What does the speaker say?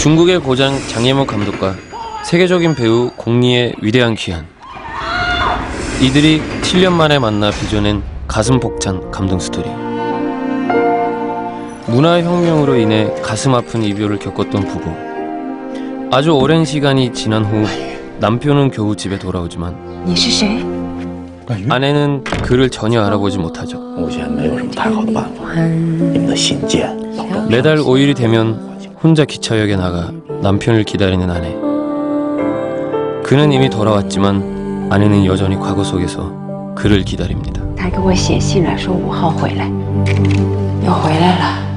중국의 고장 장예모 감독과 세계적인 배우 공리의 위대한 귀환 이들이 7년 만에 만나 빚어낸 가슴 벅찬 감동 스토리. 문화혁명으로 인해 가슴 아픈 이별을 겪었던 부부. 아주 오랜 시간이 지난 후 남편은 겨우 집에 돌아오지만 아내는 그를 전혀 알아보지 못하죠. 매달 5일이 되면 혼자 기차역에 나가 남편을 기다리는 아내. 그는 이미 돌아왔지만 아내는 여전히 과거 속에서 그를 기다립니다. 他给我写信了，说五号回来，要回来了。